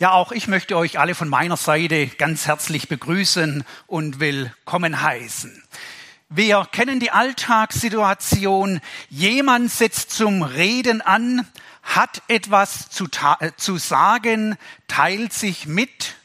Ja, auch ich möchte euch alle von meiner Seite ganz herzlich begrüßen und willkommen heißen. Wir kennen die Alltagssituation. Jemand setzt zum Reden an, hat etwas zu, äh, zu sagen, teilt sich mit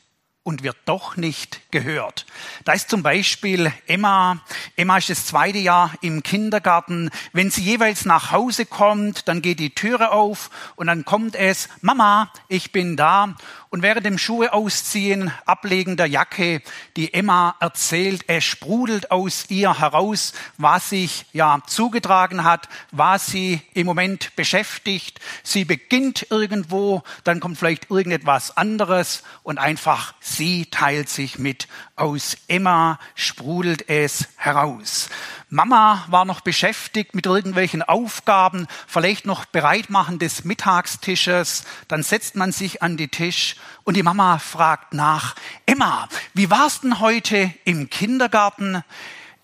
und wird doch nicht gehört. Da ist zum Beispiel Emma. Emma ist das zweite Jahr im Kindergarten. Wenn sie jeweils nach Hause kommt, dann geht die Türe auf und dann kommt es, Mama, ich bin da. Und während dem Schuhe ausziehen, ablegen der Jacke, die Emma erzählt, es sprudelt aus ihr heraus, was sich ja zugetragen hat, was sie im Moment beschäftigt. Sie beginnt irgendwo, dann kommt vielleicht irgendetwas anderes und einfach sie teilt sich mit. Aus Emma sprudelt es heraus. Mama war noch beschäftigt mit irgendwelchen Aufgaben, vielleicht noch Bereitmachen des Mittagstisches. Dann setzt man sich an den Tisch und die Mama fragt nach, Emma, wie war's denn heute im Kindergarten?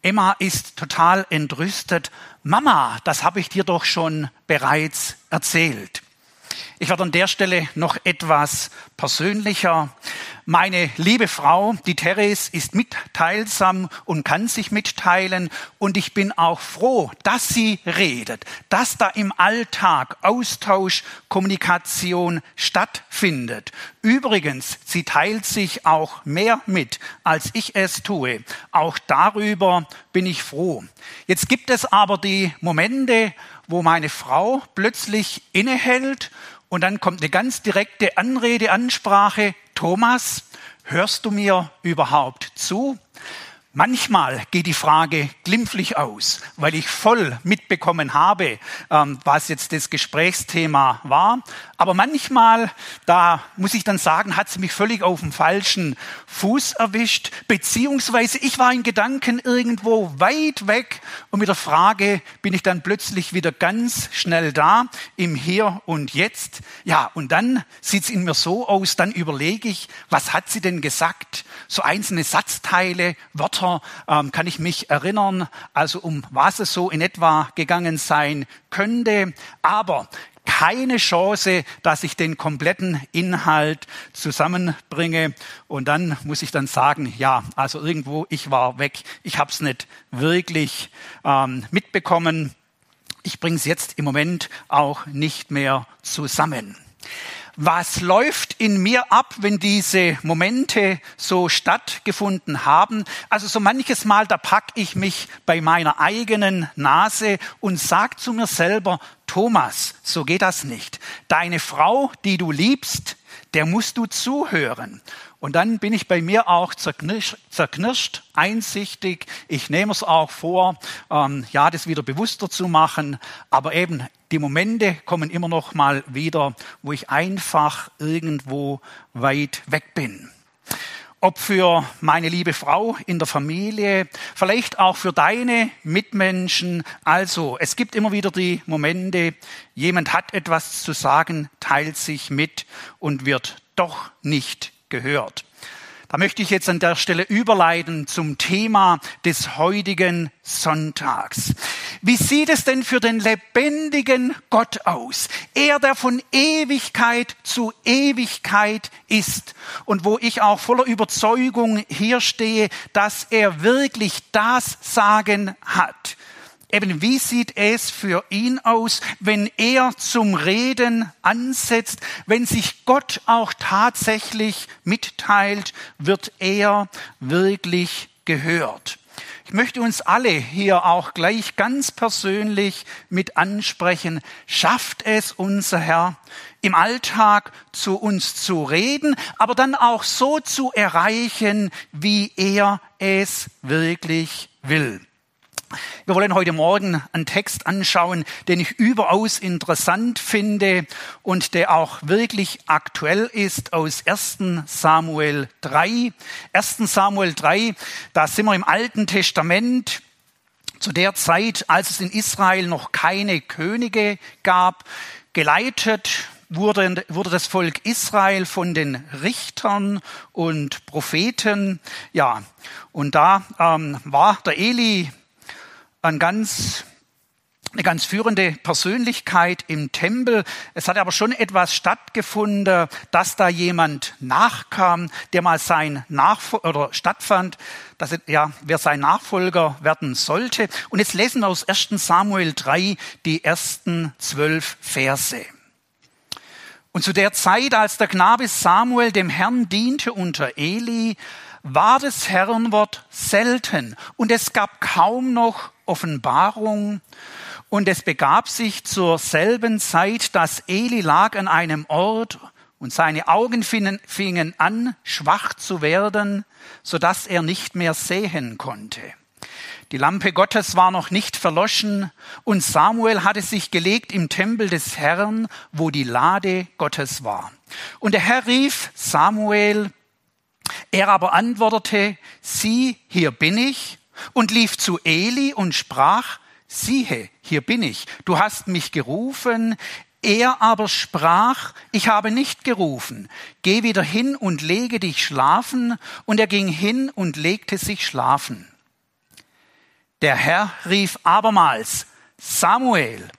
Emma ist total entrüstet. Mama, das habe ich dir doch schon bereits erzählt. Ich werde an der Stelle noch etwas persönlicher. Meine liebe Frau, die Therese, ist mitteilsam und kann sich mitteilen. Und ich bin auch froh, dass sie redet, dass da im Alltag Austausch, Kommunikation stattfindet. Übrigens, sie teilt sich auch mehr mit, als ich es tue. Auch darüber bin ich froh. Jetzt gibt es aber die Momente, wo meine Frau plötzlich innehält und dann kommt eine ganz direkte Anrede, Ansprache. Thomas, hörst du mir überhaupt zu? Manchmal geht die Frage glimpflich aus, weil ich voll mitbekommen habe, ähm, was jetzt das Gesprächsthema war. Aber manchmal, da muss ich dann sagen, hat sie mich völlig auf dem falschen Fuß erwischt, beziehungsweise ich war in Gedanken irgendwo weit weg und mit der Frage bin ich dann plötzlich wieder ganz schnell da im Hier und Jetzt. Ja, und dann sieht es in mir so aus, dann überlege ich, was hat sie denn gesagt? So einzelne Satzteile, Wörter, ähm, kann ich mich erinnern, also um was es so in etwa gegangen sein könnte. Aber keine Chance, dass ich den kompletten Inhalt zusammenbringe. Und dann muss ich dann sagen, ja, also irgendwo, ich war weg. Ich habe es nicht wirklich ähm, mitbekommen. Ich bringe es jetzt im Moment auch nicht mehr zusammen was läuft in mir ab, wenn diese Momente so stattgefunden haben. Also so manches Mal, da pack ich mich bei meiner eigenen Nase und sag zu mir selber, Thomas, so geht das nicht. Deine Frau, die du liebst, der musst du zuhören. Und dann bin ich bei mir auch zerknirscht, zerknirscht einsichtig. Ich nehme es auch vor, ähm, ja, das wieder bewusster zu machen. Aber eben die Momente kommen immer noch mal wieder, wo ich einfach irgendwo weit weg bin ob für meine liebe Frau in der Familie, vielleicht auch für deine Mitmenschen. Also, es gibt immer wieder die Momente, jemand hat etwas zu sagen, teilt sich mit und wird doch nicht gehört. Da möchte ich jetzt an der Stelle überleiten zum Thema des heutigen Sonntags. Wie sieht es denn für den lebendigen Gott aus? Er, der von Ewigkeit zu Ewigkeit ist und wo ich auch voller Überzeugung hier stehe, dass er wirklich das Sagen hat. Eben, wie sieht es für ihn aus, wenn er zum Reden ansetzt, wenn sich Gott auch tatsächlich mitteilt, wird er wirklich gehört. Ich möchte uns alle hier auch gleich ganz persönlich mit ansprechen. Schafft es unser Herr im Alltag zu uns zu reden, aber dann auch so zu erreichen, wie er es wirklich will. Wir wollen heute Morgen einen Text anschauen, den ich überaus interessant finde und der auch wirklich aktuell ist aus 1 Samuel 3. 1 Samuel 3, da sind wir im Alten Testament zu der Zeit, als es in Israel noch keine Könige gab, geleitet wurde, wurde das Volk Israel von den Richtern und Propheten. Ja, und da ähm, war der Eli ein ganz eine ganz führende Persönlichkeit im Tempel. Es hat aber schon etwas stattgefunden, dass da jemand nachkam, der mal sein Nachfolger oder stattfand, dass ja, wer sein Nachfolger werden sollte. Und jetzt lesen wir aus 1. Samuel 3 die ersten zwölf Verse. Und zu der Zeit, als der Knabe Samuel dem Herrn diente unter Eli, war das Herrenwort selten und es gab kaum noch Offenbarung. Und es begab sich zur selben Zeit, dass Eli lag an einem Ort und seine Augen fingen, an, schwach zu werden, so dass er nicht mehr sehen konnte. Die Lampe Gottes war noch nicht verloschen und Samuel hatte sich gelegt im Tempel des Herrn, wo die Lade Gottes war. Und der Herr rief Samuel, er aber antwortete, sieh, hier bin ich, und lief zu Eli und sprach, siehe, hier bin ich, du hast mich gerufen, er aber sprach, ich habe nicht gerufen, geh wieder hin und lege dich schlafen, und er ging hin und legte sich schlafen. Der Herr rief abermals, Samuel,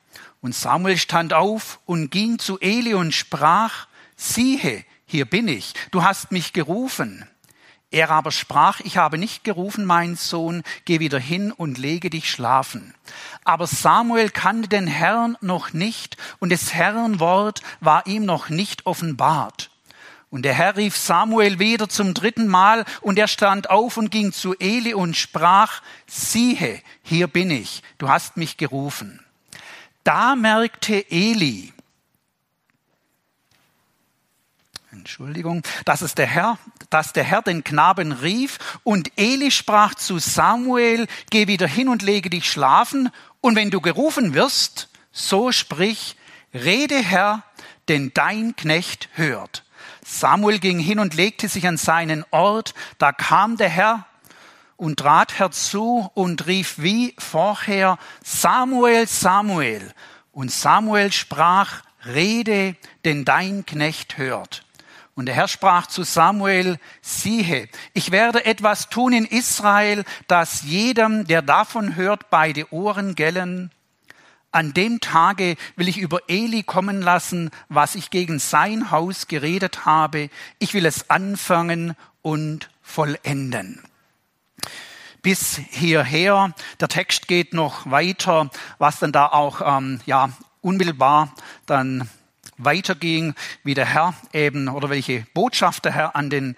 und Samuel stand auf und ging zu Eli und sprach, siehe, hier bin ich, du hast mich gerufen. Er aber sprach, ich habe nicht gerufen, mein Sohn, geh wieder hin und lege dich schlafen. Aber Samuel kannte den Herrn noch nicht und des Herrn Wort war ihm noch nicht offenbart. Und der Herr rief Samuel wieder zum dritten Mal und er stand auf und ging zu Eli und sprach, siehe, hier bin ich, du hast mich gerufen. Da merkte Eli, Entschuldigung, dass es der Herr, dass der Herr den Knaben rief und Eli sprach zu Samuel, geh wieder hin und lege dich schlafen und wenn du gerufen wirst, so sprich, rede Herr, denn dein Knecht hört. Samuel ging hin und legte sich an seinen Ort, da kam der Herr und trat herzu und rief wie vorher, Samuel, Samuel. Und Samuel sprach, rede, denn dein Knecht hört. Und der Herr sprach zu Samuel, siehe, ich werde etwas tun in Israel, dass jedem, der davon hört, beide Ohren gellen. An dem Tage will ich über Eli kommen lassen, was ich gegen sein Haus geredet habe. Ich will es anfangen und vollenden. Bis hierher. Der Text geht noch weiter, was dann da auch ähm, ja unmittelbar dann weiterging, wie der Herr eben oder welche Botschaft der Herr an den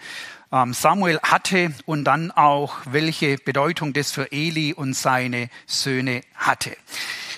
ähm, Samuel hatte und dann auch welche Bedeutung das für Eli und seine Söhne hatte.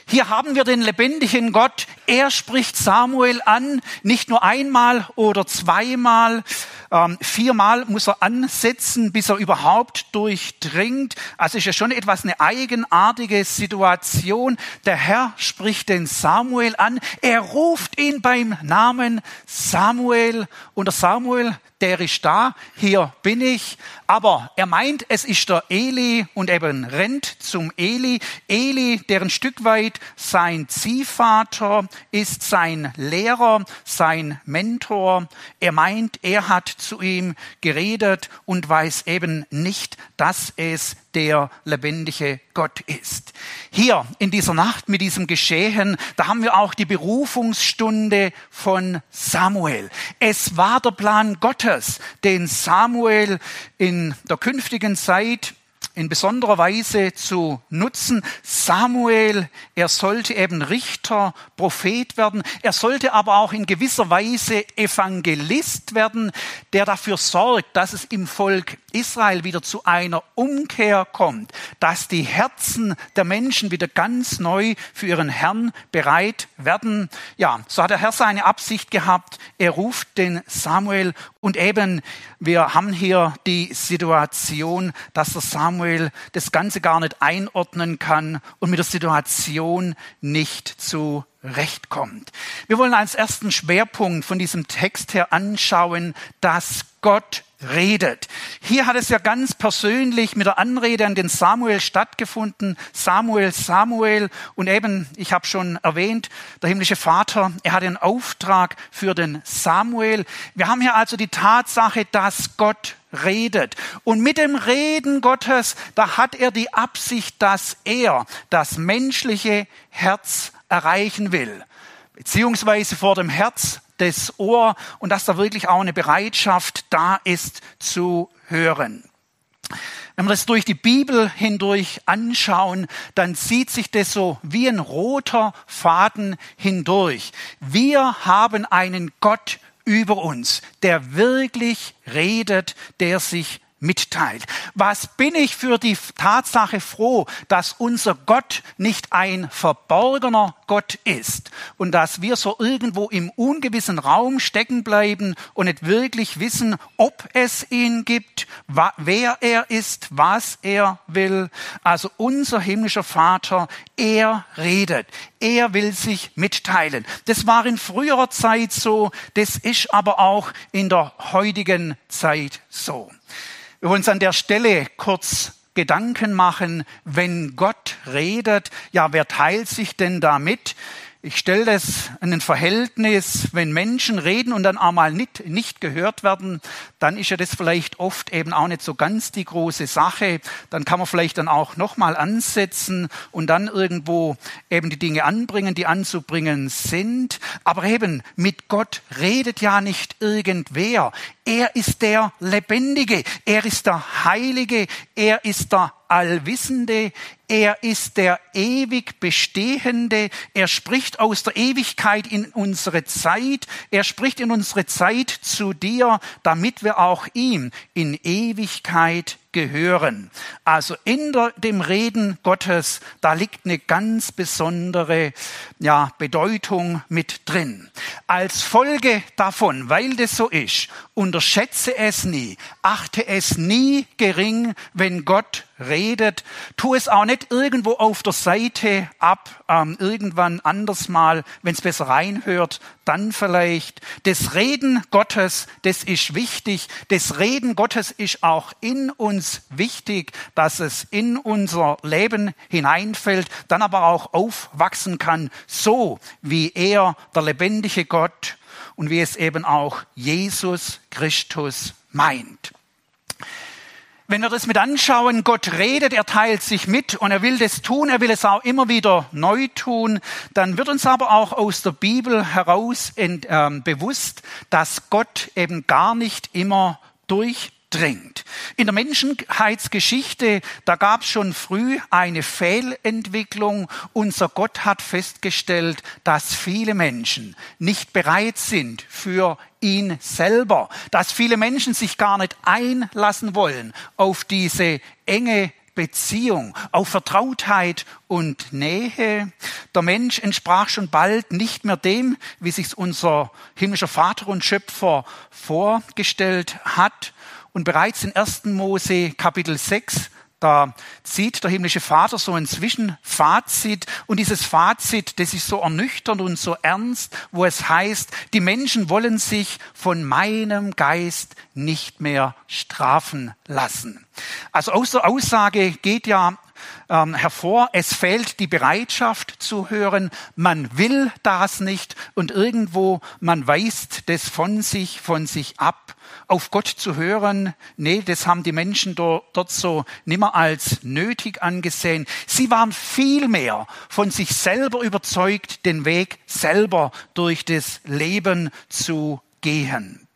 Hier haben wir den lebendigen Gott. Er spricht Samuel an, nicht nur einmal oder zweimal, ähm, viermal muss er ansetzen, bis er überhaupt durchdringt. Also ist ja schon etwas eine eigenartige Situation. Der Herr spricht den Samuel an. Er ruft ihn beim Namen Samuel. Und der Samuel, der ist da, hier bin ich. Aber er meint, es ist der Eli und eben rennt zum Eli. Eli, der ein Stück weit sein Ziehvater ist, sein Lehrer, sein Mentor. Er meint, er hat zu ihm geredet und weiß eben nicht, dass es der lebendige Gott ist. Hier in dieser Nacht mit diesem Geschehen, da haben wir auch die Berufungsstunde von Samuel. Es war der Plan Gottes, den Samuel in der künftigen Zeit in besonderer Weise zu nutzen. Samuel, er sollte eben Richter, Prophet werden. Er sollte aber auch in gewisser Weise Evangelist werden, der dafür sorgt, dass es im Volk Israel wieder zu einer Umkehr kommt, dass die Herzen der Menschen wieder ganz neu für ihren Herrn bereit werden. Ja, so hat der Herr seine Absicht gehabt. Er ruft den Samuel und eben wir haben hier die Situation, dass der Samuel das Ganze gar nicht einordnen kann und mit der Situation nicht zurechtkommt. Wir wollen als ersten Schwerpunkt von diesem Text her anschauen, dass Gott redet. Hier hat es ja ganz persönlich mit der Anrede an den Samuel stattgefunden. Samuel, Samuel. Und eben, ich habe schon erwähnt, der himmlische Vater, er hat einen Auftrag für den Samuel. Wir haben hier also die Tatsache, dass Gott redet. Und mit dem Reden Gottes, da hat er die Absicht, dass er das menschliche Herz erreichen will. Beziehungsweise vor dem Herz das Ohr und dass da wirklich auch eine Bereitschaft da ist zu hören. Wenn wir das durch die Bibel hindurch anschauen, dann sieht sich das so wie ein roter Faden hindurch. Wir haben einen Gott über uns, der wirklich redet, der sich mitteilt. Was bin ich für die Tatsache froh, dass unser Gott nicht ein verborgener Gott ist und dass wir so irgendwo im ungewissen Raum stecken bleiben und nicht wirklich wissen, ob es ihn gibt, wer er ist, was er will. Also unser himmlischer Vater, er redet. Er will sich mitteilen. Das war in früherer Zeit so, das ist aber auch in der heutigen Zeit so. Wir wollen uns an der Stelle kurz Gedanken machen, wenn Gott redet, ja, wer teilt sich denn damit? Ich stelle das in ein Verhältnis, wenn Menschen reden und dann einmal nicht, nicht gehört werden, dann ist ja das vielleicht oft eben auch nicht so ganz die große Sache. Dann kann man vielleicht dann auch nochmal ansetzen und dann irgendwo eben die Dinge anbringen, die anzubringen sind. Aber eben mit Gott redet ja nicht irgendwer. Er ist der Lebendige, er ist der Heilige, er ist der Allwissende, er ist der ewig Bestehende, er spricht aus der Ewigkeit in unsere Zeit, er spricht in unsere Zeit zu dir, damit wir auch ihm in Ewigkeit gehören. Also in der, dem Reden Gottes, da liegt eine ganz besondere ja, Bedeutung mit drin. Als Folge davon, weil das so ist, unterschätze es nie, achte es nie gering, wenn Gott redet. Tu es auch nicht irgendwo auf der Seite ab, ähm, irgendwann anders mal, wenn es besser reinhört, dann vielleicht. Das Reden Gottes, das ist wichtig. Das Reden Gottes ist auch in uns wichtig, dass es in unser Leben hineinfällt, dann aber auch aufwachsen kann, so wie er, der lebendige Gott, und wie es eben auch Jesus Christus meint wenn wir das mit anschauen, Gott redet, er teilt sich mit und er will das tun, er will es auch immer wieder neu tun, dann wird uns aber auch aus der Bibel heraus ent, äh, bewusst, dass Gott eben gar nicht immer durch drängt. In der Menschheitsgeschichte, da gab es schon früh eine Fehlentwicklung. Unser Gott hat festgestellt, dass viele Menschen nicht bereit sind für ihn selber, dass viele Menschen sich gar nicht einlassen wollen auf diese enge Beziehung, auf Vertrautheit und Nähe. Der Mensch entsprach schon bald nicht mehr dem, wie sich unser himmlischer Vater und Schöpfer vorgestellt hat. Und bereits in 1. Mose Kapitel 6, da zieht der himmlische Vater so ein Zwischenfazit und dieses Fazit, das ist so ernüchternd und so ernst, wo es heißt, die Menschen wollen sich von meinem Geist nicht mehr strafen lassen. Also aus der Aussage geht ja ähm, hervor, es fehlt die Bereitschaft zu hören, man will das nicht und irgendwo man weist das von sich, von sich ab. Auf Gott zu hören, nee, das haben die Menschen dort, dort so nimmer als nötig angesehen. Sie waren vielmehr von sich selber überzeugt, den Weg selber durch das Leben zu gehen.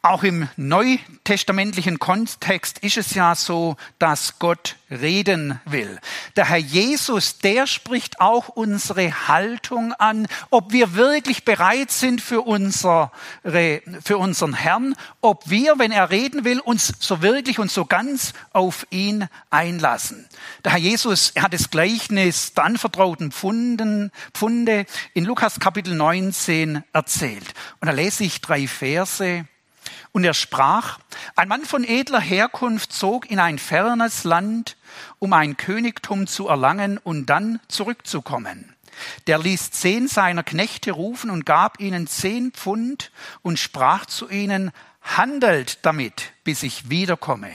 Auch im neutestamentlichen Kontext ist es ja so, dass Gott reden will. Der Herr Jesus, der spricht auch unsere Haltung an, ob wir wirklich bereit sind für, unsere, für unseren Herrn, ob wir, wenn er reden will, uns so wirklich und so ganz auf ihn einlassen. Der Herr Jesus, er hat das Gleichnis der anvertrauten Pfunden, Pfunde in Lukas Kapitel 19 erzählt. Und da lese ich drei Verse. Und er sprach, ein Mann von edler Herkunft zog in ein fernes Land, um ein Königtum zu erlangen und dann zurückzukommen. Der ließ zehn seiner Knechte rufen und gab ihnen zehn Pfund und sprach zu ihnen, handelt damit, bis ich wiederkomme.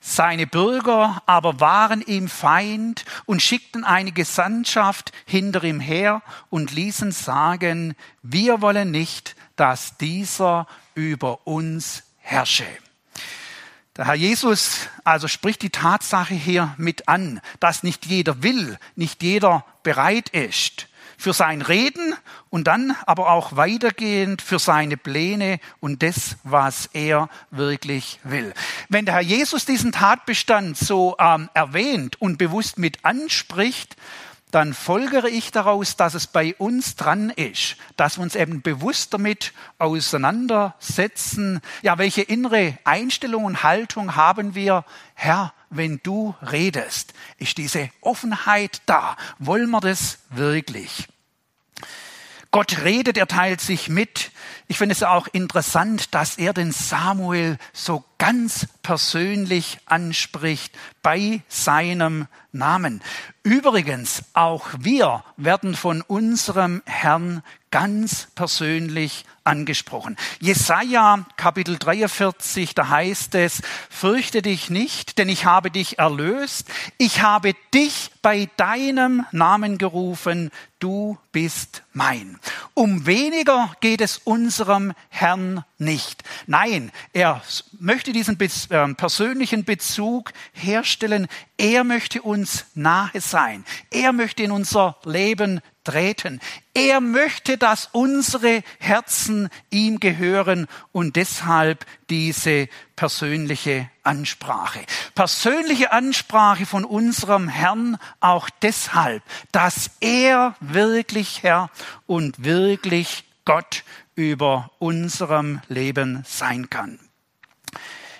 Seine Bürger aber waren ihm Feind und schickten eine Gesandtschaft hinter ihm her und ließen sagen, wir wollen nicht, dass dieser über uns herrsche. Der Herr Jesus also spricht die Tatsache hier mit an, dass nicht jeder will, nicht jeder bereit ist für sein Reden und dann aber auch weitergehend für seine Pläne und das, was er wirklich will. Wenn der Herr Jesus diesen Tatbestand so ähm, erwähnt und bewusst mit anspricht, dann folgere ich daraus, dass es bei uns dran ist, dass wir uns eben bewusst damit auseinandersetzen. Ja, welche innere Einstellung und Haltung haben wir? Herr, wenn du redest, ist diese Offenheit da. Wollen wir das wirklich? Gott redet, er teilt sich mit. Ich finde es auch interessant, dass er den Samuel so ganz persönlich anspricht bei seinem Namen. Übrigens, auch wir werden von unserem Herrn ganz persönlich angesprochen. Jesaja Kapitel 43, da heißt es, fürchte dich nicht, denn ich habe dich erlöst. Ich habe dich bei deinem Namen gerufen. Du bist mein. Um weniger geht es unserem Herrn nicht. Nein, er möchte diesen ähm, persönlichen Bezug herstellen. Er möchte uns nahe sein. Er möchte in unser Leben treten. Er möchte, dass unsere Herzen ihm gehören und deshalb diese persönliche Ansprache. Persönliche Ansprache von unserem Herrn auch deshalb, dass er wirklich Herr und wirklich Gott über unserem Leben sein kann.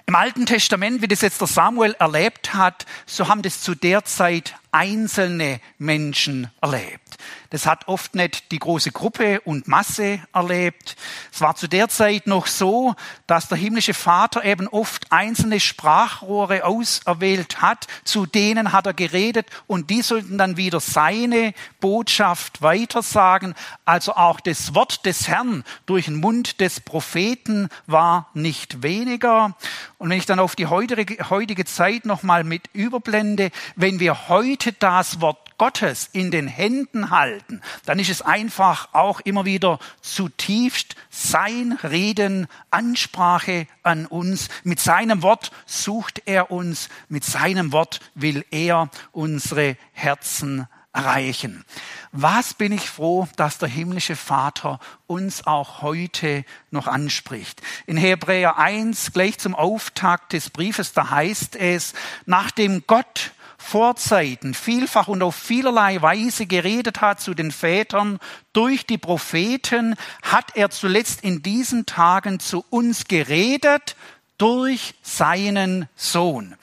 Im Alten Testament, wie das jetzt der Samuel erlebt hat, so haben das zu der Zeit einzelne Menschen erlebt. Das hat oft nicht die große Gruppe und Masse erlebt. Es war zu der Zeit noch so, dass der himmlische Vater eben oft einzelne Sprachrohre auserwählt hat. Zu denen hat er geredet und die sollten dann wieder seine Botschaft weitersagen. Also auch das Wort des Herrn durch den Mund des Propheten war nicht weniger. Und wenn ich dann auf die heutige, Zeit nochmal mit überblende, wenn wir heute das Wort Gottes in den Händen halten, dann ist es einfach auch immer wieder zutiefst sein Reden, Ansprache an uns. Mit seinem Wort sucht er uns, mit seinem Wort will er unsere Herzen erreichen. Was bin ich froh, dass der himmlische Vater uns auch heute noch anspricht. In Hebräer 1, gleich zum Auftakt des Briefes, da heißt es, nachdem Gott Vorzeiten vielfach und auf vielerlei Weise geredet hat zu den Vätern durch die Propheten, hat er zuletzt in diesen Tagen zu uns geredet durch seinen Sohn.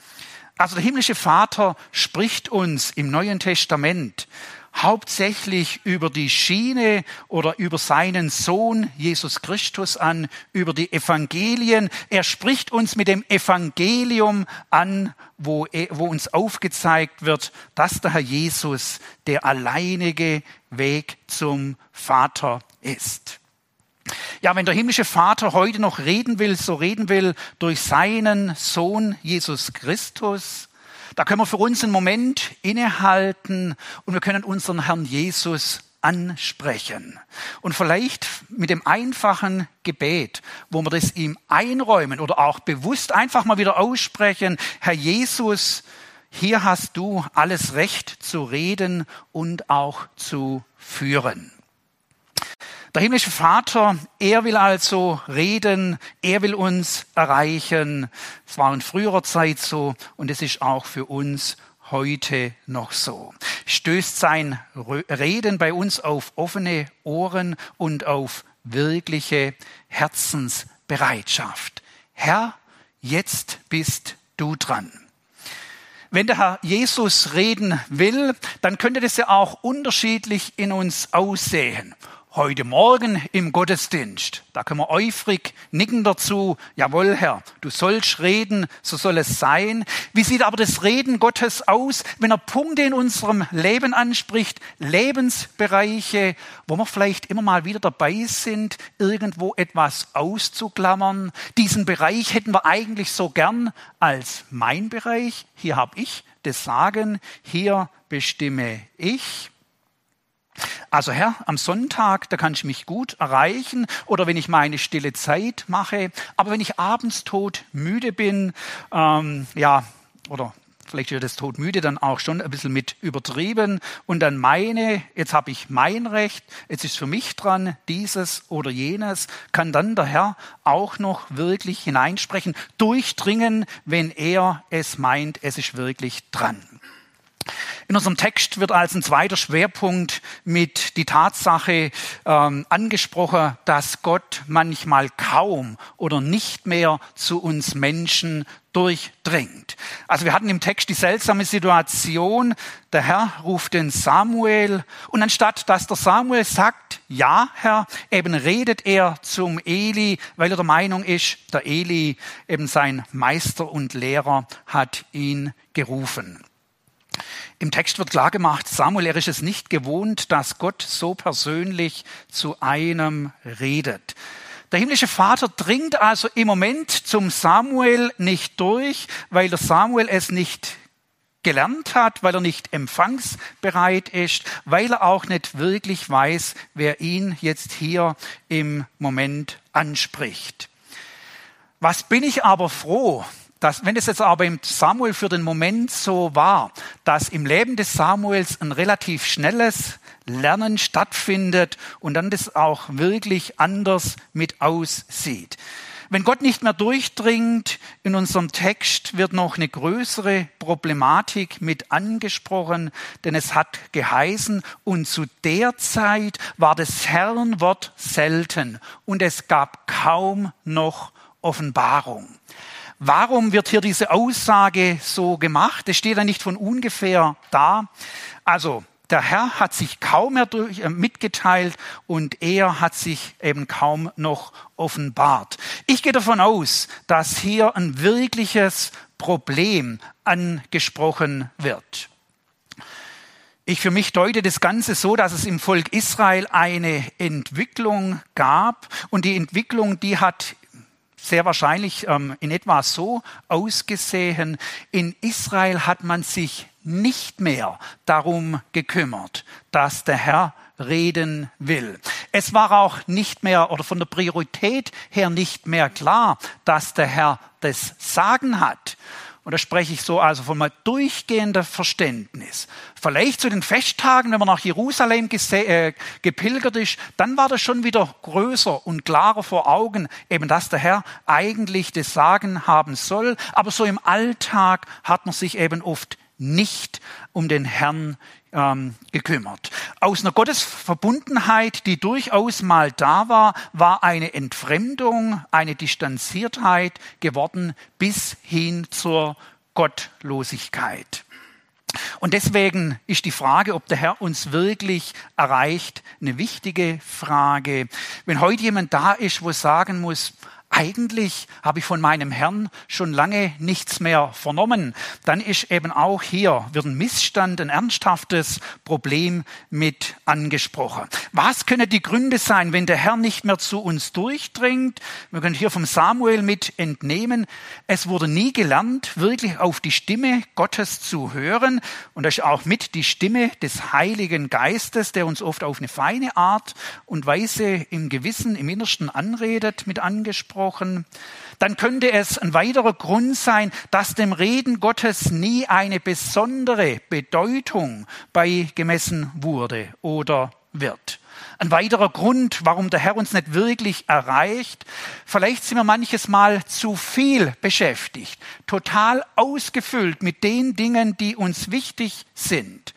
Also der himmlische Vater spricht uns im Neuen Testament hauptsächlich über die Schiene oder über seinen Sohn Jesus Christus an, über die Evangelien. Er spricht uns mit dem Evangelium an, wo, wo uns aufgezeigt wird, dass der Herr Jesus der alleinige Weg zum Vater ist. Ja, wenn der himmlische Vater heute noch reden will, so reden will durch seinen Sohn Jesus Christus, da können wir für uns einen Moment innehalten und wir können unseren Herrn Jesus ansprechen. Und vielleicht mit dem einfachen Gebet, wo wir das ihm einräumen oder auch bewusst einfach mal wieder aussprechen, Herr Jesus, hier hast du alles Recht zu reden und auch zu führen. Der himmlische Vater, er will also reden, er will uns erreichen. Es war in früherer Zeit so und es ist auch für uns heute noch so. Stößt sein Reden bei uns auf offene Ohren und auf wirkliche Herzensbereitschaft. Herr, jetzt bist du dran. Wenn der Herr Jesus reden will, dann könnte das ja auch unterschiedlich in uns aussehen heute Morgen im Gottesdienst. Da können wir eifrig nicken dazu. Jawohl, Herr, du sollst reden, so soll es sein. Wie sieht aber das Reden Gottes aus, wenn er Punkte in unserem Leben anspricht, Lebensbereiche, wo wir vielleicht immer mal wieder dabei sind, irgendwo etwas auszuklammern? Diesen Bereich hätten wir eigentlich so gern als mein Bereich. Hier habe ich das Sagen, hier bestimme ich. Also Herr, am Sonntag, da kann ich mich gut erreichen oder wenn ich meine stille Zeit mache. Aber wenn ich abends tot müde bin, ähm, ja, oder vielleicht wird das Todmüde dann auch schon ein bisschen mit übertrieben und dann meine, jetzt habe ich mein Recht, jetzt ist für mich dran, dieses oder jenes, kann dann der Herr auch noch wirklich hineinsprechen, durchdringen, wenn er es meint, es ist wirklich dran. In unserem Text wird als ein zweiter Schwerpunkt mit die Tatsache ähm, angesprochen, dass Gott manchmal kaum oder nicht mehr zu uns Menschen durchdringt. Also wir hatten im Text die seltsame Situation, der Herr ruft den Samuel und anstatt dass der Samuel sagt, ja Herr, eben redet er zum Eli, weil er der Meinung ist, der Eli, eben sein Meister und Lehrer, hat ihn gerufen. Im Text wird klar gemacht, Samuel, er ist es nicht gewohnt, dass Gott so persönlich zu einem redet. Der himmlische Vater dringt also im Moment zum Samuel nicht durch, weil der Samuel es nicht gelernt hat, weil er nicht empfangsbereit ist, weil er auch nicht wirklich weiß, wer ihn jetzt hier im Moment anspricht. Was bin ich aber froh, dass, wenn es jetzt aber im Samuel für den Moment so war, dass im Leben des Samuels ein relativ schnelles Lernen stattfindet und dann das auch wirklich anders mit aussieht. Wenn Gott nicht mehr durchdringt, in unserem Text wird noch eine größere Problematik mit angesprochen, denn es hat geheißen, und zu der Zeit war das Herrnwort selten und es gab kaum noch Offenbarung. Warum wird hier diese Aussage so gemacht? Es steht ja nicht von ungefähr da. Also, der Herr hat sich kaum mehr durch, äh, mitgeteilt und er hat sich eben kaum noch offenbart. Ich gehe davon aus, dass hier ein wirkliches Problem angesprochen wird. Ich für mich deute das Ganze so, dass es im Volk Israel eine Entwicklung gab und die Entwicklung, die hat sehr wahrscheinlich ähm, in etwa so ausgesehen. In Israel hat man sich nicht mehr darum gekümmert, dass der Herr reden will. Es war auch nicht mehr oder von der Priorität her nicht mehr klar, dass der Herr das Sagen hat. Und da spreche ich so also von mal durchgehender Verständnis. Vielleicht zu den Festtagen, wenn man nach Jerusalem äh, gepilgert ist, dann war das schon wieder größer und klarer vor Augen, eben dass der Herr eigentlich das Sagen haben soll. Aber so im Alltag hat man sich eben oft nicht um den Herrn ähm, gekümmert. Aus einer Gottesverbundenheit, die durchaus mal da war, war eine Entfremdung, eine Distanziertheit geworden bis hin zur Gottlosigkeit. Und deswegen ist die Frage, ob der Herr uns wirklich erreicht, eine wichtige Frage. Wenn heute jemand da ist, wo sagen muss, eigentlich habe ich von meinem Herrn schon lange nichts mehr vernommen, dann ist eben auch hier, wird ein Missstand, ein ernsthaftes Problem mit angesprochen. Was können die Gründe sein, wenn der Herr nicht mehr zu uns durchdringt? Wir können hier vom Samuel mit entnehmen, es wurde nie gelernt, wirklich auf die Stimme Gottes zu hören. Und das ist auch mit die Stimme des Heiligen Geistes, der uns oft auf eine feine Art und Weise im Gewissen, im Innersten anredet, mit angesprochen gesprochen, dann könnte es ein weiterer Grund sein, dass dem Reden Gottes nie eine besondere Bedeutung beigemessen wurde oder wird. Ein weiterer Grund, warum der Herr uns nicht wirklich erreicht, vielleicht sind wir manches Mal zu viel beschäftigt, total ausgefüllt mit den Dingen, die uns wichtig sind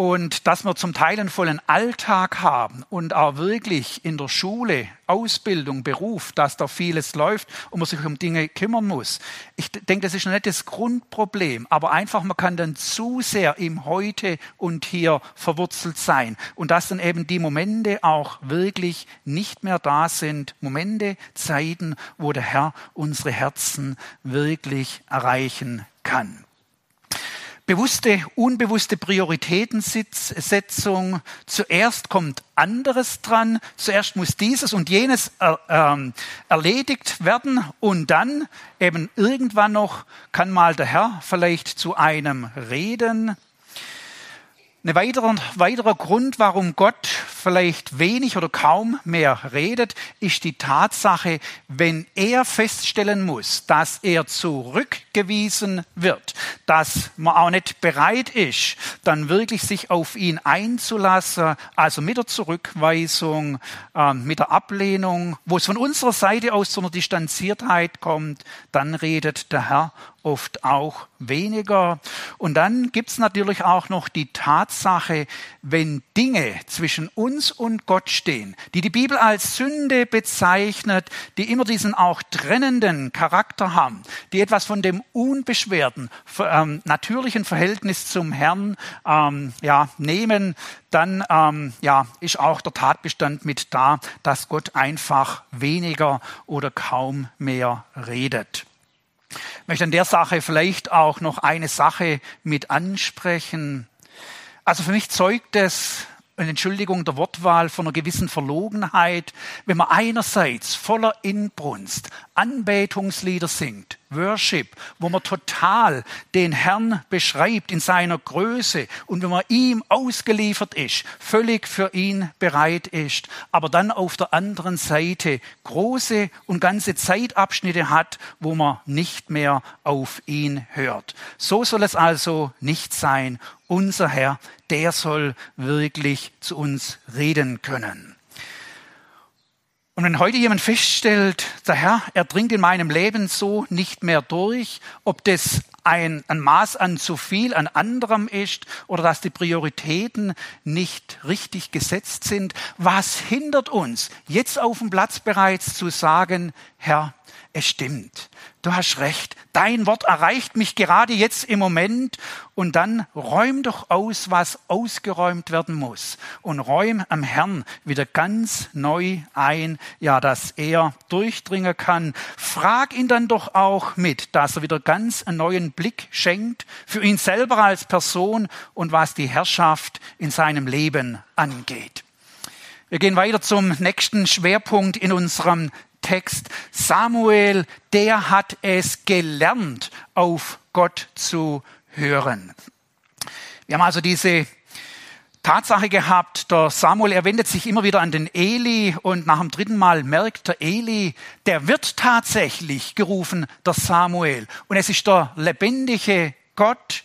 und dass wir zum Teil einen vollen Alltag haben und auch wirklich in der Schule, Ausbildung, Beruf, dass da vieles läuft und man sich um Dinge kümmern muss. Ich denke, das ist noch nicht das Grundproblem, aber einfach, man kann dann zu sehr im Heute und Hier verwurzelt sein. Und dass dann eben die Momente auch wirklich nicht mehr da sind, Momente, Zeiten, wo der Herr unsere Herzen wirklich erreichen kann bewusste, unbewusste Prioritätensetzung. Zuerst kommt anderes dran, zuerst muss dieses und jenes er, äh, erledigt werden und dann eben irgendwann noch kann mal der Herr vielleicht zu einem reden. Ein weiterer, weiterer Grund, warum Gott vielleicht wenig oder kaum mehr redet, ist die Tatsache, wenn er feststellen muss, dass er zurückgewiesen wird, dass man auch nicht bereit ist, dann wirklich sich auf ihn einzulassen, also mit der Zurückweisung, äh, mit der Ablehnung, wo es von unserer Seite aus zu einer Distanziertheit kommt, dann redet der Herr oft auch weniger. Und dann gibt's natürlich auch noch die Tatsache, wenn Dinge zwischen uns und Gott stehen, die die Bibel als Sünde bezeichnet, die immer diesen auch trennenden Charakter haben, die etwas von dem unbeschwerten, ähm, natürlichen Verhältnis zum Herrn ähm, ja, nehmen, dann ähm, ja, ist auch der Tatbestand mit da, dass Gott einfach weniger oder kaum mehr redet. Ich möchte an der Sache vielleicht auch noch eine Sache mit ansprechen. Also für mich zeugt es, eine Entschuldigung der Wortwahl, von einer gewissen Verlogenheit, wenn man einerseits voller Inbrunst Anbetungslieder singt, Worship, wo man total den Herrn beschreibt in seiner Größe und wenn man ihm ausgeliefert ist, völlig für ihn bereit ist, aber dann auf der anderen Seite große und ganze Zeitabschnitte hat, wo man nicht mehr auf ihn hört. So soll es also nicht sein. Unser Herr, der soll wirklich zu uns reden können. Und wenn heute jemand feststellt, der Herr, er dringt in meinem Leben so nicht mehr durch, ob das ein, ein Maß an zu viel an anderem ist oder dass die Prioritäten nicht richtig gesetzt sind, was hindert uns, jetzt auf dem Platz bereits zu sagen, Herr, es stimmt. Du hast recht. Dein Wort erreicht mich gerade jetzt im Moment. Und dann räum doch aus, was ausgeräumt werden muss. Und räum am Herrn wieder ganz neu ein, ja, dass er durchdringen kann. Frag ihn dann doch auch mit, dass er wieder ganz einen neuen Blick schenkt für ihn selber als Person und was die Herrschaft in seinem Leben angeht. Wir gehen weiter zum nächsten Schwerpunkt in unserem Text, Samuel, der hat es gelernt, auf Gott zu hören. Wir haben also diese Tatsache gehabt, der Samuel, er wendet sich immer wieder an den Eli und nach dem dritten Mal merkt der Eli, der wird tatsächlich gerufen, der Samuel. Und es ist der lebendige Gott,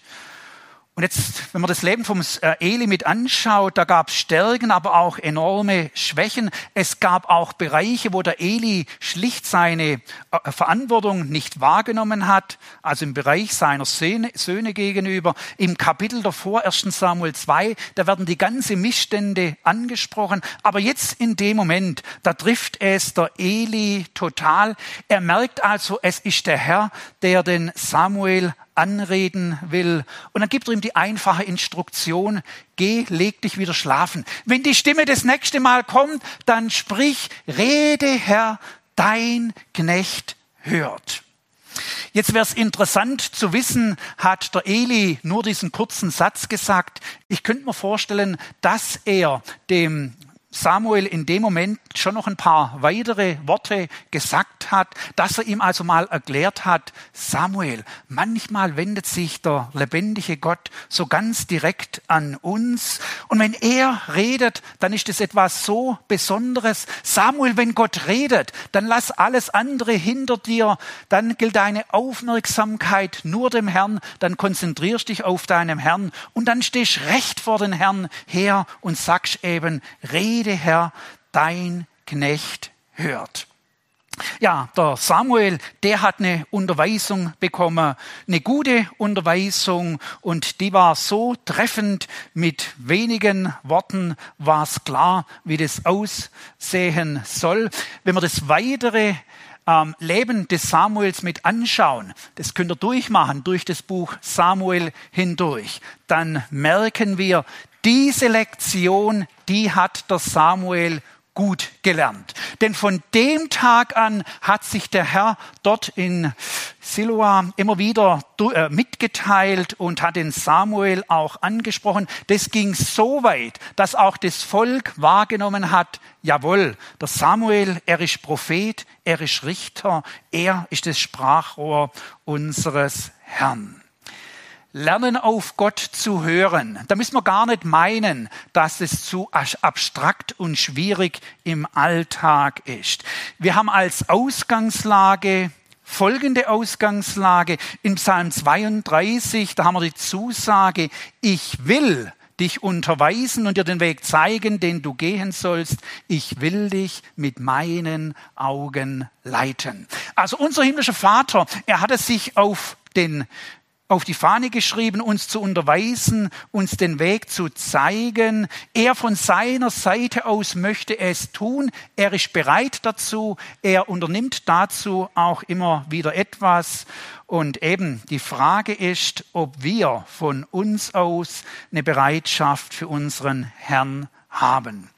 und jetzt, wenn man das Leben vom äh, Eli mit anschaut, da gab es Stärken, aber auch enorme Schwächen. Es gab auch Bereiche, wo der Eli schlicht seine äh, Verantwortung nicht wahrgenommen hat, also im Bereich seiner Söhne, Söhne gegenüber. Im Kapitel davor, 1 Samuel 2, da werden die ganze Missstände angesprochen. Aber jetzt in dem Moment, da trifft es der Eli total. Er merkt also, es ist der Herr, der den Samuel anreden will. Und dann gibt er ihm die einfache Instruktion, geh, leg dich wieder schlafen. Wenn die Stimme das nächste Mal kommt, dann sprich, rede Herr, dein Knecht hört. Jetzt wäre es interessant zu wissen, hat der Eli nur diesen kurzen Satz gesagt. Ich könnte mir vorstellen, dass er dem Samuel in dem Moment schon noch ein paar weitere Worte gesagt hat, dass er ihm also mal erklärt hat, Samuel, manchmal wendet sich der lebendige Gott so ganz direkt an uns. Und wenn er redet, dann ist es etwas so Besonderes. Samuel, wenn Gott redet, dann lass alles andere hinter dir, dann gilt deine Aufmerksamkeit nur dem Herrn, dann konzentrierst dich auf deinem Herrn. Und dann stehst recht vor den Herrn her und sagst eben, rede Rede, Herr, dein Knecht hört. Ja, der Samuel, der hat eine Unterweisung bekommen, eine gute Unterweisung und die war so treffend, mit wenigen Worten war es klar, wie das aussehen soll. Wenn wir das weitere ähm, Leben des Samuels mit anschauen, das könnt ihr durchmachen durch das Buch Samuel hindurch, dann merken wir, diese Lektion, die hat der Samuel gut gelernt. Denn von dem Tag an hat sich der Herr dort in Siloa immer wieder äh, mitgeteilt und hat den Samuel auch angesprochen. Das ging so weit, dass auch das Volk wahrgenommen hat, jawohl, der Samuel, er ist Prophet, er ist Richter, er ist das Sprachrohr unseres Herrn. Lernen auf Gott zu hören. Da müssen wir gar nicht meinen, dass es zu abstrakt und schwierig im Alltag ist. Wir haben als Ausgangslage folgende Ausgangslage in Psalm 32, da haben wir die Zusage, ich will dich unterweisen und dir den Weg zeigen, den du gehen sollst. Ich will dich mit meinen Augen leiten. Also unser himmlischer Vater, er hat es sich auf den auf die Fahne geschrieben, uns zu unterweisen, uns den Weg zu zeigen. Er von seiner Seite aus möchte es tun. Er ist bereit dazu. Er unternimmt dazu auch immer wieder etwas. Und eben die Frage ist, ob wir von uns aus eine Bereitschaft für unseren Herrn haben.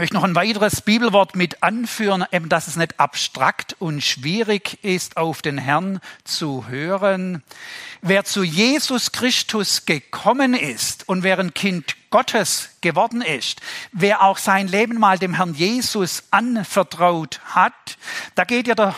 Ich möchte noch ein weiteres Bibelwort mit anführen, eben, dass es nicht abstrakt und schwierig ist, auf den Herrn zu hören. Wer zu Jesus Christus gekommen ist und wer ein Kind Gottes geworden ist, wer auch sein Leben mal dem Herrn Jesus anvertraut hat, da geht ja der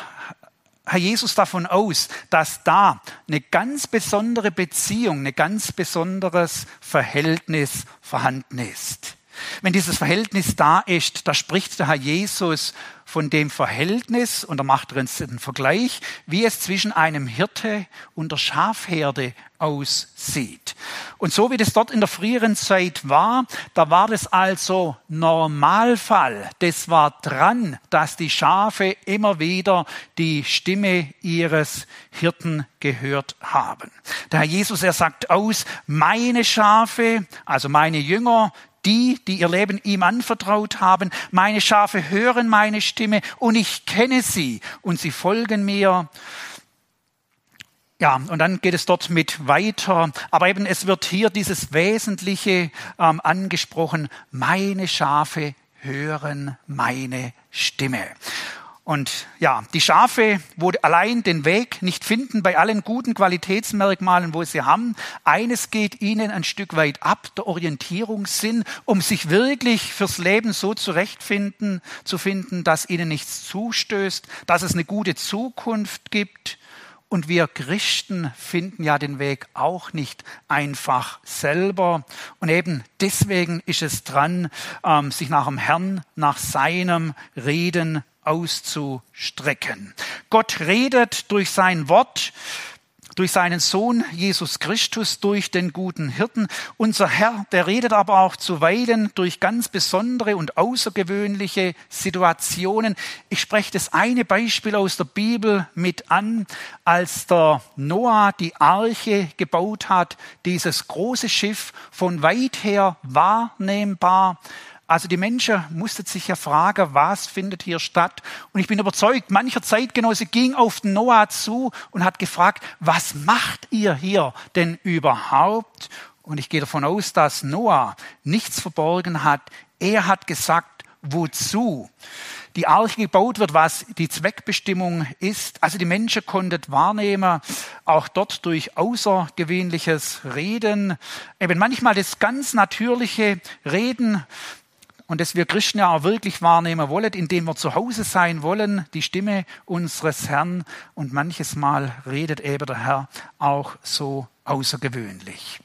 Herr Jesus davon aus, dass da eine ganz besondere Beziehung, ein ganz besonderes Verhältnis vorhanden ist. Wenn dieses Verhältnis da ist, da spricht der Herr Jesus von dem Verhältnis, und er macht einen Vergleich, wie es zwischen einem Hirte und der Schafherde aussieht. Und so wie das dort in der früheren Zeit war, da war das also Normalfall. Das war dran, dass die Schafe immer wieder die Stimme ihres Hirten gehört haben. Der Herr Jesus, er sagt aus, meine Schafe, also meine Jünger, die, die ihr Leben ihm anvertraut haben. Meine Schafe hören meine Stimme und ich kenne sie und sie folgen mir. Ja, und dann geht es dort mit weiter. Aber eben, es wird hier dieses Wesentliche ähm, angesprochen. Meine Schafe hören meine Stimme. Und ja, die Schafe, wo allein den Weg nicht finden bei allen guten Qualitätsmerkmalen, wo sie haben, eines geht ihnen ein Stück weit ab, der Orientierungssinn, um sich wirklich fürs Leben so zurechtfinden, zu finden, dass ihnen nichts zustößt, dass es eine gute Zukunft gibt. Und wir Christen finden ja den Weg auch nicht einfach selber. Und eben deswegen ist es dran, ähm, sich nach dem Herrn, nach seinem Reden auszustrecken. Gott redet durch sein Wort, durch seinen Sohn Jesus Christus, durch den guten Hirten. Unser Herr, der redet aber auch zuweilen durch ganz besondere und außergewöhnliche Situationen. Ich spreche das eine Beispiel aus der Bibel mit an, als der Noah die Arche gebaut hat, dieses große Schiff von weit her wahrnehmbar also die Menschen mussten sich ja fragen, was findet hier statt? Und ich bin überzeugt, mancher Zeitgenosse ging auf Noah zu und hat gefragt, was macht ihr hier denn überhaupt? Und ich gehe davon aus, dass Noah nichts verborgen hat. Er hat gesagt, wozu die Arche gebaut wird, was die Zweckbestimmung ist. Also die Menschen konnten wahrnehmen, auch dort durch außergewöhnliches Reden, eben manchmal das ganz natürliche Reden, und das wir Christen ja auch wirklich wahrnehmen wollen, indem wir zu Hause sein wollen, die Stimme unseres Herrn. Und manches Mal redet eben der Herr auch so außergewöhnlich.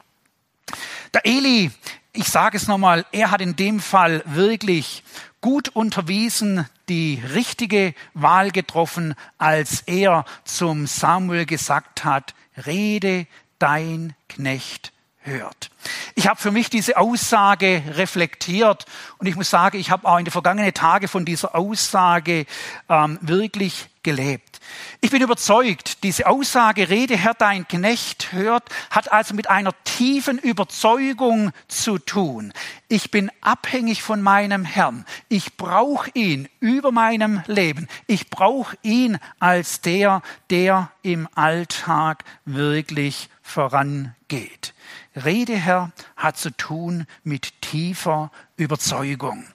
Der Eli, ich sage es nochmal, er hat in dem Fall wirklich gut unterwiesen, die richtige Wahl getroffen, als er zum Samuel gesagt hat, rede dein Knecht hört. Ich habe für mich diese Aussage reflektiert und ich muss sagen, ich habe auch in den vergangenen Tagen von dieser Aussage ähm, wirklich gelebt. Ich bin überzeugt, diese Aussage, Rede Herr, dein Knecht hört, hat also mit einer tiefen Überzeugung zu tun. Ich bin abhängig von meinem Herrn. Ich brauche ihn über meinem Leben. Ich brauche ihn als der, der im Alltag wirklich vorangeht. Rede, Herr, hat zu tun mit tiefer Überzeugung.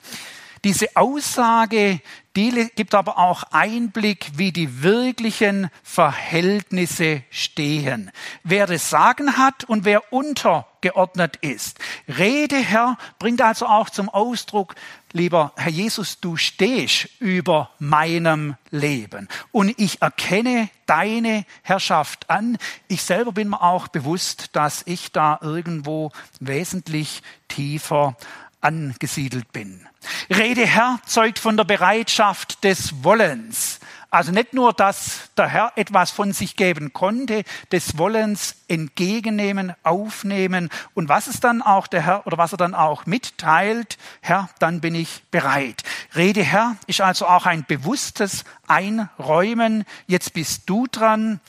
Diese Aussage, die gibt aber auch Einblick, wie die wirklichen Verhältnisse stehen. Wer das Sagen hat und wer untergeordnet ist. Rede, Herr, bringt also auch zum Ausdruck, lieber Herr Jesus, du stehst über meinem Leben und ich erkenne deine Herrschaft an. Ich selber bin mir auch bewusst, dass ich da irgendwo wesentlich tiefer angesiedelt bin. Rede Herr zeugt von der Bereitschaft des Wollens. Also nicht nur, dass der Herr etwas von sich geben konnte, des Wollens entgegennehmen, aufnehmen und was es dann auch der Herr oder was er dann auch mitteilt, Herr, dann bin ich bereit. Rede Herr ist also auch ein bewusstes Einräumen. Jetzt bist du dran.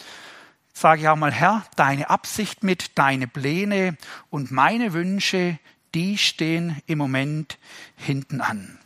Sage ich auch mal, Herr, deine Absicht mit, deine Pläne und meine Wünsche, die stehen im Moment hinten an.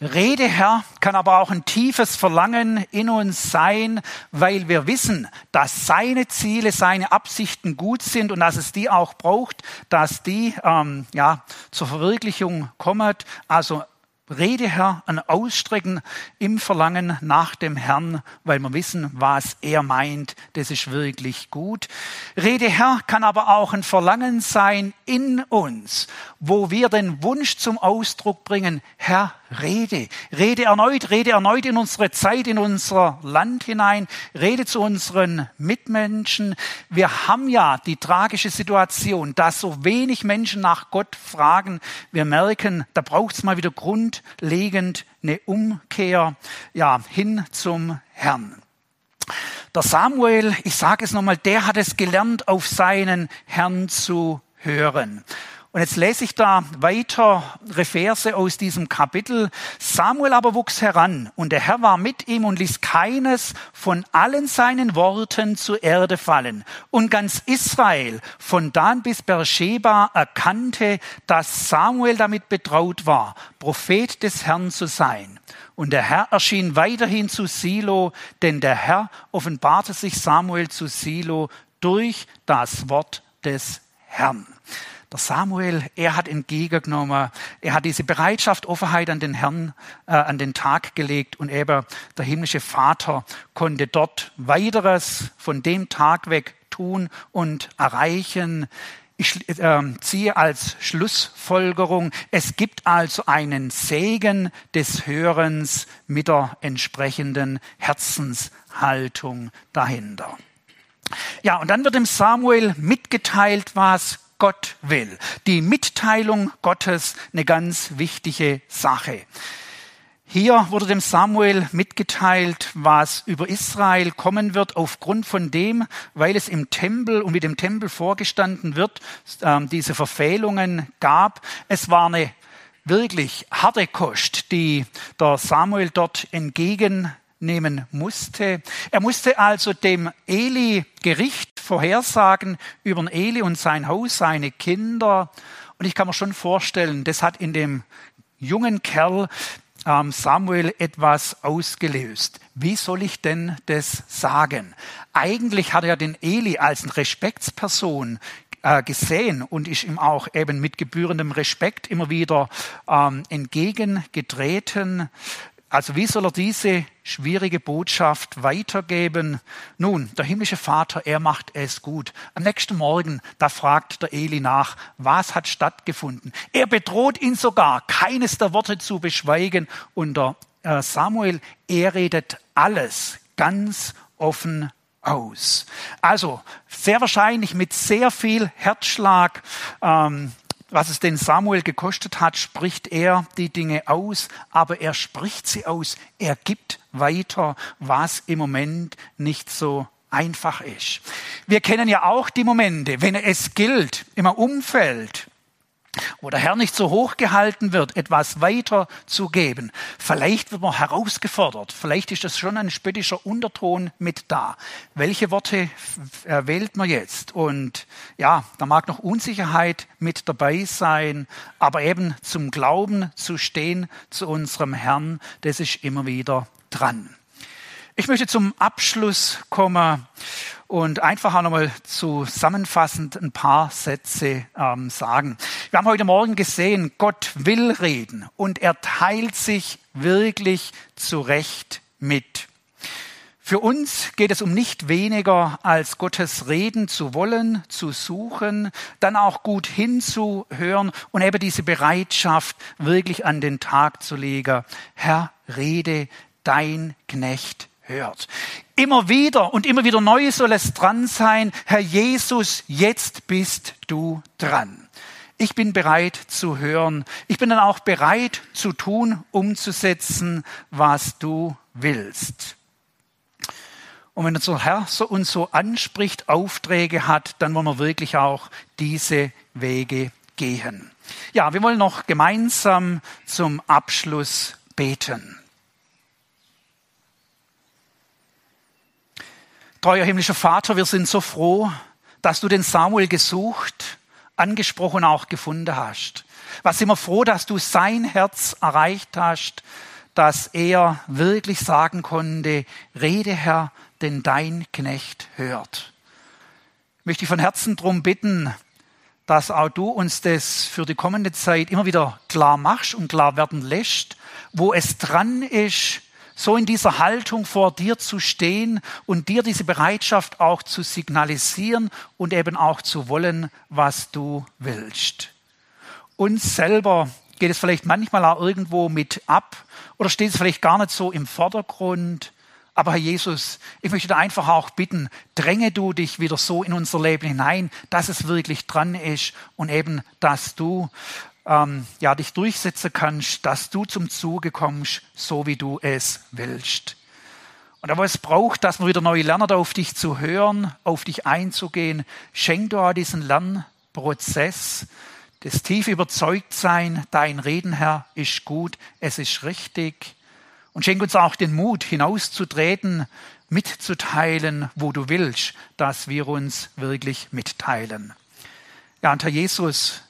Rede, Herr, kann aber auch ein tiefes Verlangen in uns sein, weil wir wissen, dass seine Ziele, seine Absichten gut sind und dass es die auch braucht, dass die ähm, ja, zur Verwirklichung kommen. Also Rede, Herr, ein Ausstrecken im Verlangen nach dem Herrn, weil wir wissen, was er meint, das ist wirklich gut. Rede, Herr, kann aber auch ein Verlangen sein in uns, wo wir den Wunsch zum Ausdruck bringen, Herr, rede, rede erneut, rede erneut in unsere Zeit, in unser Land hinein, rede zu unseren Mitmenschen. Wir haben ja die tragische Situation, dass so wenig Menschen nach Gott fragen. Wir merken, da braucht es mal wieder grundlegend eine Umkehr ja, hin zum Herrn. Der Samuel, ich sage es nochmal, der hat es gelernt, auf seinen Herrn zu hören. Und jetzt lese ich da weiter Verse aus diesem Kapitel. Samuel aber wuchs heran und der Herr war mit ihm und ließ keines von allen seinen Worten zur Erde fallen. Und ganz Israel von Dan bis Beersheba erkannte, dass Samuel damit betraut war, Prophet des Herrn zu sein. Und der Herr erschien weiterhin zu Silo, denn der Herr offenbarte sich Samuel zu Silo durch das Wort des Herrn. Der Samuel, er hat entgegengenommen, er hat diese Bereitschaft, Offenheit an den Herrn, äh, an den Tag gelegt und eben der himmlische Vater konnte dort weiteres von dem Tag weg tun und erreichen. Ich äh, ziehe als Schlussfolgerung, es gibt also einen Segen des Hörens mit der entsprechenden Herzenshaltung dahinter. Ja, und dann wird dem Samuel mitgeteilt, was Gott will. Die Mitteilung Gottes eine ganz wichtige Sache. Hier wurde dem Samuel mitgeteilt, was über Israel kommen wird, aufgrund von dem, weil es im Tempel und wie dem Tempel vorgestanden wird, äh, diese Verfehlungen gab. Es war eine wirklich harte Kost, die der Samuel dort entgegen nehmen musste. Er musste also dem Eli Gericht vorhersagen über den Eli und sein Haus, seine Kinder. Und ich kann mir schon vorstellen, das hat in dem jungen Kerl ähm, Samuel etwas ausgelöst. Wie soll ich denn das sagen? Eigentlich hat er den Eli als eine Respektsperson äh, gesehen und ist ihm auch eben mit gebührendem Respekt immer wieder ähm, entgegengetreten. Also wie soll er diese schwierige Botschaft weitergeben? Nun, der himmlische Vater, er macht es gut. Am nächsten Morgen, da fragt der Eli nach, was hat stattgefunden? Er bedroht ihn sogar, keines der Worte zu beschweigen. Und der äh, Samuel, er redet alles ganz offen aus. Also sehr wahrscheinlich mit sehr viel Herzschlag ähm, was es den Samuel gekostet hat, spricht er die Dinge aus, aber er spricht sie aus, er gibt weiter, was im Moment nicht so einfach ist. Wir kennen ja auch die Momente, wenn es gilt, im Umfeld, wo der Herr nicht so hoch gehalten wird, etwas weiterzugeben. Vielleicht wird man herausgefordert. Vielleicht ist das schon ein spöttischer Unterton mit da. Welche Worte wählt man jetzt? Und ja, da mag noch Unsicherheit mit dabei sein, aber eben zum Glauben zu stehen zu unserem Herrn, das ist immer wieder dran. Ich möchte zum Abschluss kommen und einfach auch nochmal zusammenfassend ein paar Sätze ähm, sagen. Wir haben heute Morgen gesehen, Gott will reden und er teilt sich wirklich zurecht mit. Für uns geht es um nicht weniger als Gottes Reden zu wollen, zu suchen, dann auch gut hinzuhören und eben diese Bereitschaft wirklich an den Tag zu legen. Herr, rede, dein Knecht hört. Immer wieder und immer wieder neu soll es dran sein, Herr Jesus, jetzt bist du dran. Ich bin bereit zu hören. Ich bin dann auch bereit zu tun, umzusetzen, was du willst. Und wenn unser Herr so uns so anspricht, Aufträge hat, dann wollen wir wirklich auch diese Wege gehen. Ja, wir wollen noch gemeinsam zum Abschluss beten. Treuer himmlischer Vater, wir sind so froh, dass du den Samuel gesucht, angesprochen auch gefunden hast. Was sind wir froh, dass du sein Herz erreicht hast, dass er wirklich sagen konnte, rede Herr, denn dein Knecht hört. Ich möchte von Herzen darum bitten, dass auch du uns das für die kommende Zeit immer wieder klar machst und klar werden lässt, wo es dran ist, so in dieser Haltung vor dir zu stehen und dir diese Bereitschaft auch zu signalisieren und eben auch zu wollen, was du willst. Uns selber geht es vielleicht manchmal auch irgendwo mit ab oder steht es vielleicht gar nicht so im Vordergrund. Aber Herr Jesus, ich möchte da einfach auch bitten, dränge du dich wieder so in unser Leben hinein, dass es wirklich dran ist und eben, dass du ähm, ja, dich durchsetzen kannst, dass du zum Zuge kommst, so wie du es willst. Und aber es braucht, dass man wieder neu lernt, auf dich zu hören, auf dich einzugehen. Schenk du auch diesen Lernprozess, das tiefe Überzeugtsein, dein Reden, Herr, ist gut, es ist richtig. Und schenk uns auch den Mut, hinauszutreten, mitzuteilen, wo du willst, dass wir uns wirklich mitteilen. Ja, und Herr Jesus,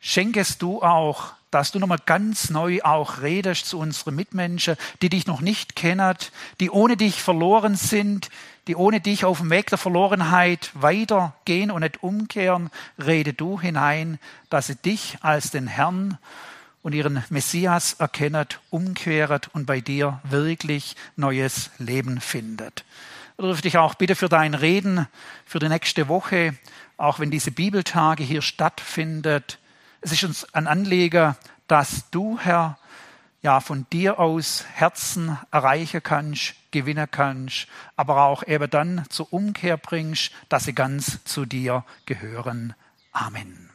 schenkest du auch, dass du nochmal ganz neu auch redest zu unseren Mitmenschen, die dich noch nicht kennen, die ohne dich verloren sind, die ohne dich auf dem Weg der Verlorenheit weitergehen und nicht umkehren. Rede du hinein, dass sie dich als den Herrn und ihren Messias erkennet, umkehret und bei dir wirklich neues Leben findet. Da dürfte ich auch bitte für dein Reden für die nächste Woche, auch wenn diese Bibeltage hier stattfindet. Es ist uns ein Anleger, dass du, Herr, ja, von dir aus Herzen erreichen kannst, gewinnen kannst, aber auch eben dann zur Umkehr bringst, dass sie ganz zu dir gehören. Amen.